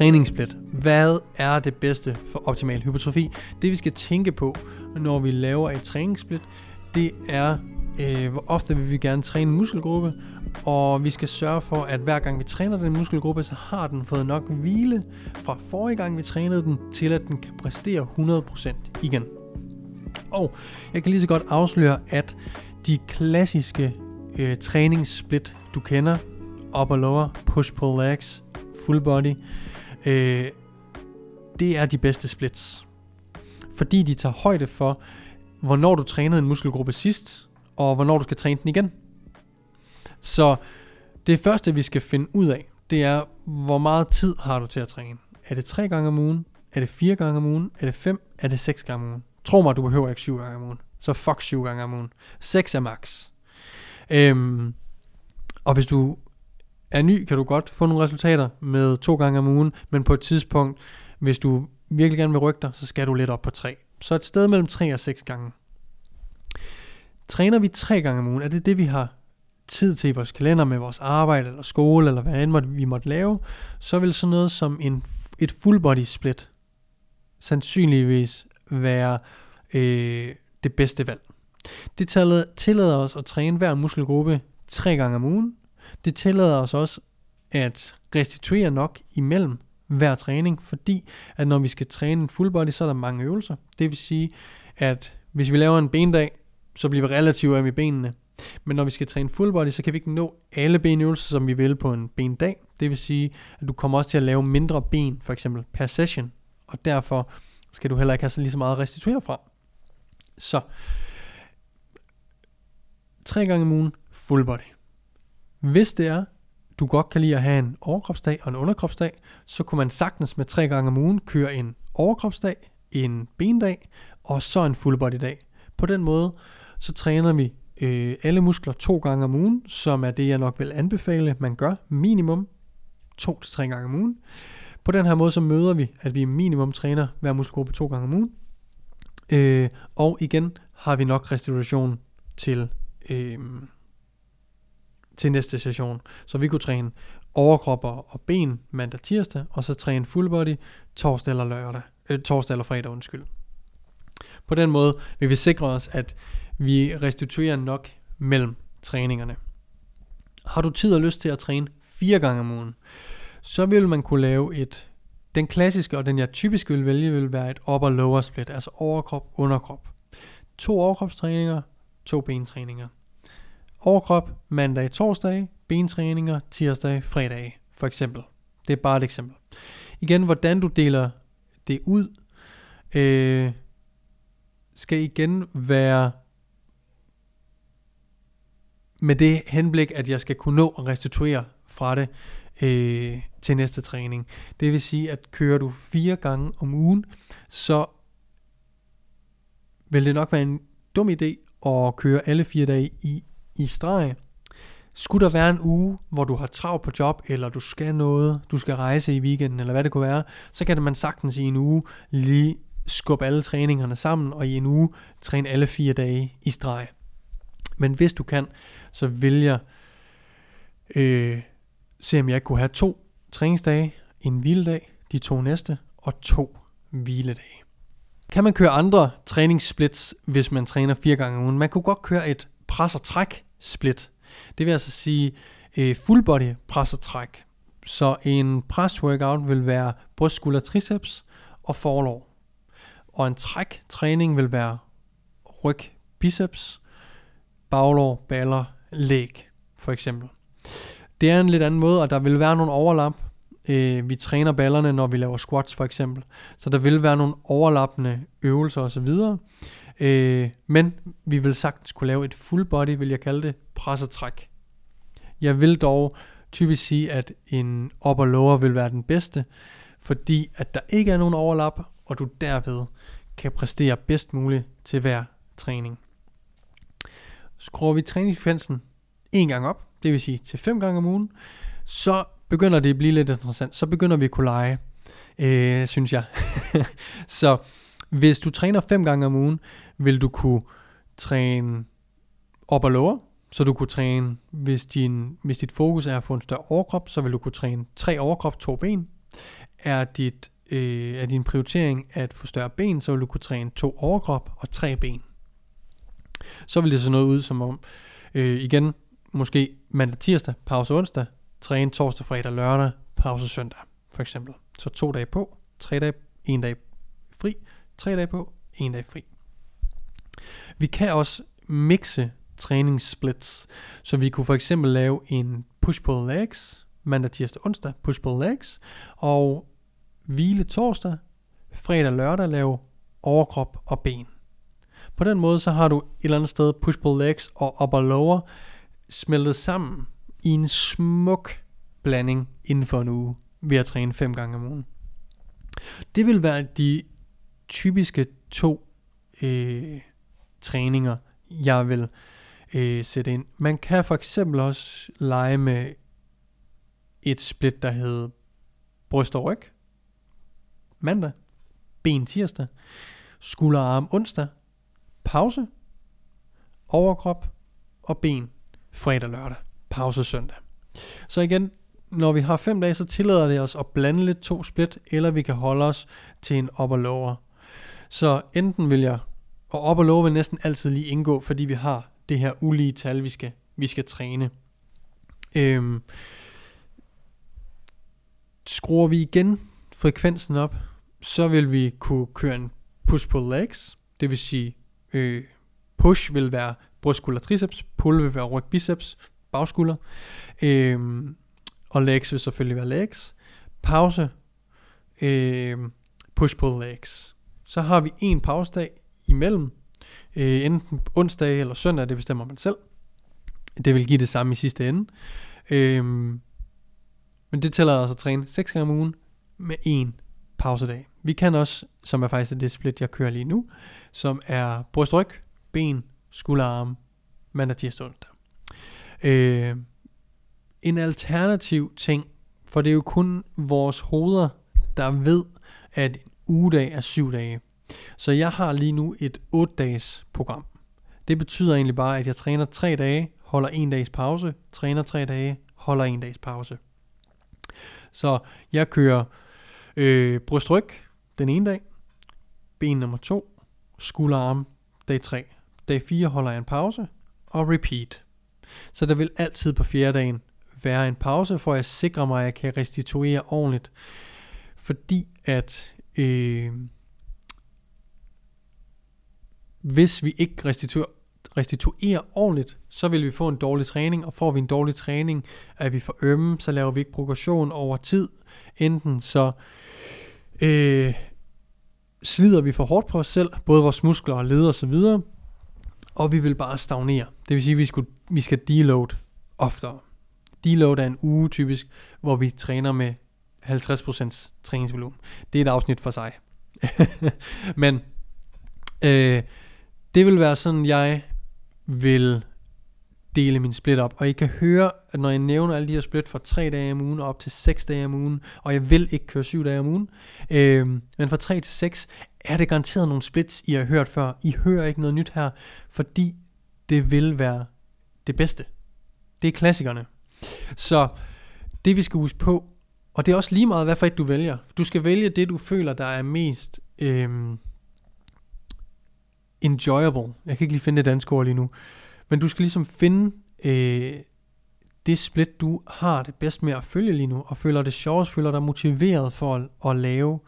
Træningssplit. Hvad er det bedste for optimal hypertrofi? Det vi skal tænke på, når vi laver et træningssplit, det er, øh, hvor ofte vil vi gerne træne en muskelgruppe, og vi skal sørge for, at hver gang vi træner den muskelgruppe, så har den fået nok hvile fra forrige gang vi trænede den, til at den kan præstere 100% igen. Og jeg kan lige så godt afsløre, at de klassiske øh, træningssplit, du kender, upper lower, push pull legs, full body, øh, det er de bedste splits. Fordi de tager højde for, hvornår du trænede en muskelgruppe sidst, og hvornår du skal træne den igen. Så det første, vi skal finde ud af, det er, hvor meget tid har du til at træne. Er det tre gange om ugen? Er det fire gange om ugen? Er det fem? Er det seks gange om ugen? Tro mig, du behøver ikke syv gange om ugen. Så fuck syv gange om ugen. Seks er max. Øhm, og hvis du er ny, kan du godt få nogle resultater med to gange om ugen, men på et tidspunkt, hvis du virkelig gerne vil rykke dig, så skal du lidt op på tre. Så et sted mellem tre og seks gange. Træner vi tre gange om ugen, er det det, vi har tid til i vores kalender med vores arbejde eller skole, eller hvad end vi måtte lave, så vil sådan noget som en, et full body split sandsynligvis være øh, det bedste valg. Det tillader os at træne hver muskelgruppe tre gange om ugen, det tillader os også at restituere nok imellem hver træning, fordi at når vi skal træne en full body, så er der mange øvelser. Det vil sige, at hvis vi laver en bendag, så bliver vi relativt af i benene. Men når vi skal træne full body, så kan vi ikke nå alle benøvelser, som vi vil på en bendag. Det vil sige, at du kommer også til at lave mindre ben, for eksempel per session. Og derfor skal du heller ikke have så lige så meget at restituere fra. Så, tre gange om ugen, full body. Hvis det er, du godt kan lide at have en overkropsdag og en underkropsdag, så kunne man sagtens med tre gange om ugen køre en overkropsdag, en bendag og så en full body dag. På den måde, så træner vi øh, alle muskler to gange om ugen, som er det, jeg nok vil anbefale, man gør minimum to til tre gange om ugen. På den her måde, så møder vi, at vi minimum træner hver muskelgruppe to gange om ugen. Øh, og igen har vi nok restitution til øh, til næste session. Så vi kunne træne overkrop og ben mandag tirsdag, og så træne full body torsdag eller lørdag, øh, torsdag eller fredag, undskyld. På den måde vil vi sikre os, at vi restituerer nok mellem træningerne. Har du tid og lyst til at træne fire gange om ugen, så vil man kunne lave et den klassiske, og den jeg typisk vil vælge, vil være et upper-lower split, altså overkrop, underkrop. To overkropstræninger, to bentræninger. Overkrop mandag, torsdag, bentræninger tirsdag, fredag, for eksempel. Det er bare et eksempel. Igen, hvordan du deler det ud, øh, skal igen være med det henblik, at jeg skal kunne nå at restituere fra det øh, til næste træning. Det vil sige, at kører du fire gange om ugen, så vil det nok være en dum idé at køre alle fire dage i i streg. Skulle der være en uge, hvor du har trav på job, eller du skal noget, du skal rejse i weekenden, eller hvad det kunne være, så kan man sagtens i en uge lige skubbe alle træningerne sammen, og i en uge træne alle fire dage i streg. Men hvis du kan, så vil jeg øh, se, om jeg kunne have to træningsdage, en hviledag, de to næste, og to hviledage. Kan man køre andre træningssplits, hvis man træner fire gange om ugen? Man kunne godt køre et pres og træk split. Det vil altså sige øh, full body pres og træk. Så en pres workout vil være bryst, skulder, triceps og forlov. Og en træk-træning vil være ryg, biceps, baglår, baller, læg, for eksempel. Det er en lidt anden måde, og der vil være nogle overlap. Øh, vi træner ballerne, når vi laver squats for eksempel. Så der vil være nogle overlappende øvelser osv. Øh, men vi vil sagtens kunne lave et full body, vil jeg kalde det, pres og træk. Jeg vil dog typisk sige, at en upper lower vil være den bedste, fordi at der ikke er nogen overlap, og du derved kan præstere bedst muligt til hver træning. Skruer vi træningsfrekvensen en gang op, det vil sige til 5 gange om ugen, så begynder det at blive lidt interessant. Så begynder vi at kunne lege, øh, synes jeg. så hvis du træner 5 gange om ugen, vil du kunne træne op og lower, så du kunne træne, hvis, din, hvis dit fokus er at få en større overkrop, så vil du kunne træne tre overkrop, to ben. Er, dit, øh, er din prioritering at få større ben, så vil du kunne træne to overkrop og tre ben. Så vil det se noget ud som om, øh, igen, måske mandag, tirsdag, pause onsdag, træne torsdag, fredag, lørdag, pause søndag, for eksempel. Så to dage på, tre dage, en dag fri, tre dage på, en dag fri. Vi kan også mixe træningssplits, så vi kunne for eksempel lave en push-pull legs, mandag, tirsdag, onsdag, push-pull legs, og hvile torsdag, fredag, lørdag lave overkrop og ben. På den måde så har du et eller andet sted push-pull legs og upper lower smeltet sammen i en smuk blanding inden for en uge ved at træne fem gange om ugen. Det vil være de typiske to øh, træninger, jeg vil øh, sætte ind. Man kan for eksempel også lege med et split, der hedder bryst og ryg, mandag, ben tirsdag, skulder og arm onsdag, pause, overkrop og ben fredag lørdag, pause søndag. Så igen, når vi har fem dage, så tillader det os at blande lidt to split, eller vi kan holde os til en op og lower. Så enten vil jeg, og op og lower vil næsten altid lige indgå, fordi vi har det her ulige tal, vi skal, vi skal træne. Øhm, skruer vi igen frekvensen op, så vil vi kunne køre en push-pull legs, det vil sige øh, push vil være brystskulder triceps, pull vil være ryg biceps, bagskulder, øhm, og legs vil selvfølgelig være legs. Pause, øh, push-pull legs. Så har vi en pausedag imellem, øh, enten onsdag eller søndag, det bestemmer man selv. Det vil give det samme i sidste ende. Øh, men det tæller altså at træne 6 gange om ugen med en pausedag. Vi kan også, som er faktisk det split, jeg kører lige nu, som er brystryg, ben, skulderarm, mandag, tirsdag, onsdag. Øh, en alternativ ting, for det er jo kun vores hoveder, der ved, at en ugedag er syv dage. Så jeg har lige nu et 8-dages program. Det betyder egentlig bare, at jeg træner 3 dage, holder en dags pause, træner 3 dage, holder en dags pause. Så jeg kører øh, brystryg den ene dag, ben nummer 2, skulderarm dag 3. Dag 4 holder jeg en pause, og repeat. Så der vil altid på fjerde dagen være en pause, for at sikre mig, at jeg kan restituere ordentligt. Fordi at øh, hvis vi ikke restituerer, restituerer ordentligt, så vil vi få en dårlig træning, og får vi en dårlig træning, at vi får ømme, så laver vi ikke progression over tid. Enten så øh, slider vi for hårdt på os selv, både vores muskler og led og så videre, og vi vil bare stagnere. Det vil sige, at vi, skulle, vi skal deload oftere. Deload er en uge typisk, hvor vi træner med 50% træningsvolumen. Det er et afsnit for sig. Men øh, det vil være sådan, jeg vil dele min split op. Og I kan høre, at når jeg nævner alle de her split fra 3 dage om ugen op til 6 dage om ugen, og jeg vil ikke køre 7 dage om ugen, øh, men fra 3 til 6 er det garanteret nogle splits, I har hørt før. I hører ikke noget nyt her, fordi det vil være det bedste. Det er klassikerne. Så det vi skal huske på, og det er også lige meget, hvad for et du vælger. Du skal vælge det, du føler, der er mest Øh, enjoyable. Jeg kan ikke lige finde det danske ord lige nu. Men du skal ligesom finde øh, det split, du har det bedst med at følge lige nu, og føler det sjovt, føler dig motiveret for at, at lave.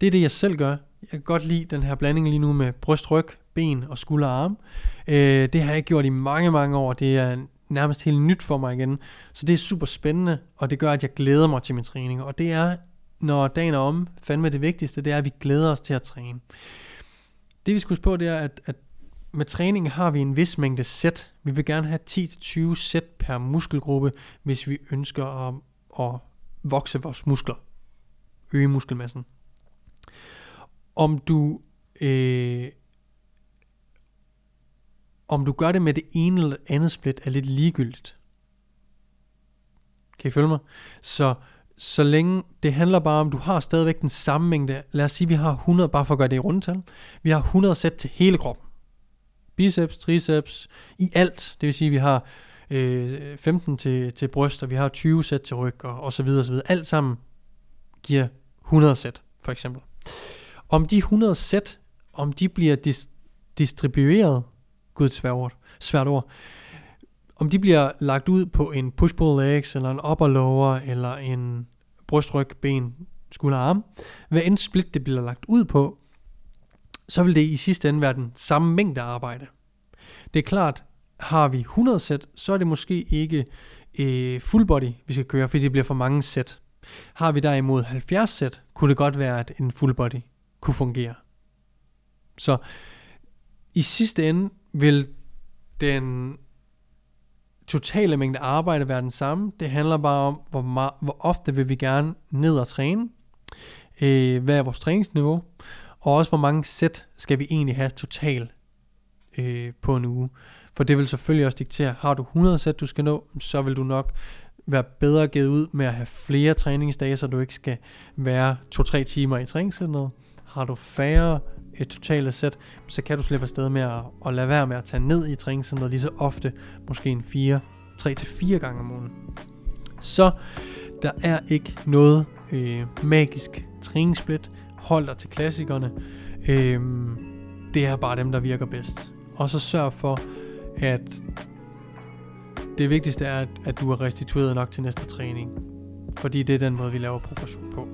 Det er det, jeg selv gør. Jeg kan godt lide den her blanding lige nu med bryst, ryg, ben og skulder og arm. Øh, det har jeg gjort i mange, mange år. Det er nærmest helt nyt for mig igen. Så det er super spændende, og det gør, at jeg glæder mig til min træning. Og det er, når dagen er om, fandme det vigtigste, det er, at vi glæder os til at træne. Det vi skal huske på, det er, at, at med træning har vi en vis mængde sæt. Vi vil gerne have 10-20 sæt per muskelgruppe, hvis vi ønsker at, at vokse vores muskler. Øge muskelmassen. Om du øh, om du gør det med det ene eller andet split er lidt ligegyldigt. Kan I følge mig? Så, så længe det handler bare om, du har stadigvæk den samme mængde. Lad os sige, vi har 100, bare for at gøre det i rundtal. Vi har 100 sæt til hele kroppen. Biceps, triceps, i alt. Det vil sige, vi har øh, 15 til, til bryst, og vi har 20 sæt til ryg, og, og så videre, og så videre. Alt sammen giver 100 sæt, for eksempel. Om de 100 sæt, om de bliver dis- distribueret Gud, svært ord. Svært ord. Om de bliver lagt ud på en push-pull legs, eller en upper lower, eller en brystryg, ben, skulder arm, hvad end split det bliver lagt ud på, så vil det i sidste ende være den samme mængde arbejde. Det er klart, har vi 100 sæt, så er det måske ikke øh, full body, vi skal køre, fordi det bliver for mange sæt. Har vi derimod 70 sæt, kunne det godt være, at en full body kunne fungere. Så i sidste ende vil den totale mængde arbejde være den samme. Det handler bare om, hvor, meget, hvor ofte vil vi gerne ned og træne. Øh, hvad er vores træningsniveau? Og også hvor mange sæt skal vi egentlig have total øh, på en uge. For det vil selvfølgelig også diktere, har du 100 sæt du skal nå, så vil du nok være bedre givet ud med at have flere træningsdage, så du ikke skal være 2-3 timer i træningscenteret. Har du færre et totalt sæt, så kan du slippe afsted med at, at lade være med at tage ned i træningscenteret lige så ofte, måske en 4, 3 til 4 gange om ugen. Så der er ikke noget øh, magisk træningssplit. Hold dig til klassikerne. Øh, det er bare dem, der virker bedst. Og så sørg for, at det vigtigste er, at, at du er restitueret nok til næste træning. Fordi det er den måde, vi laver progression på.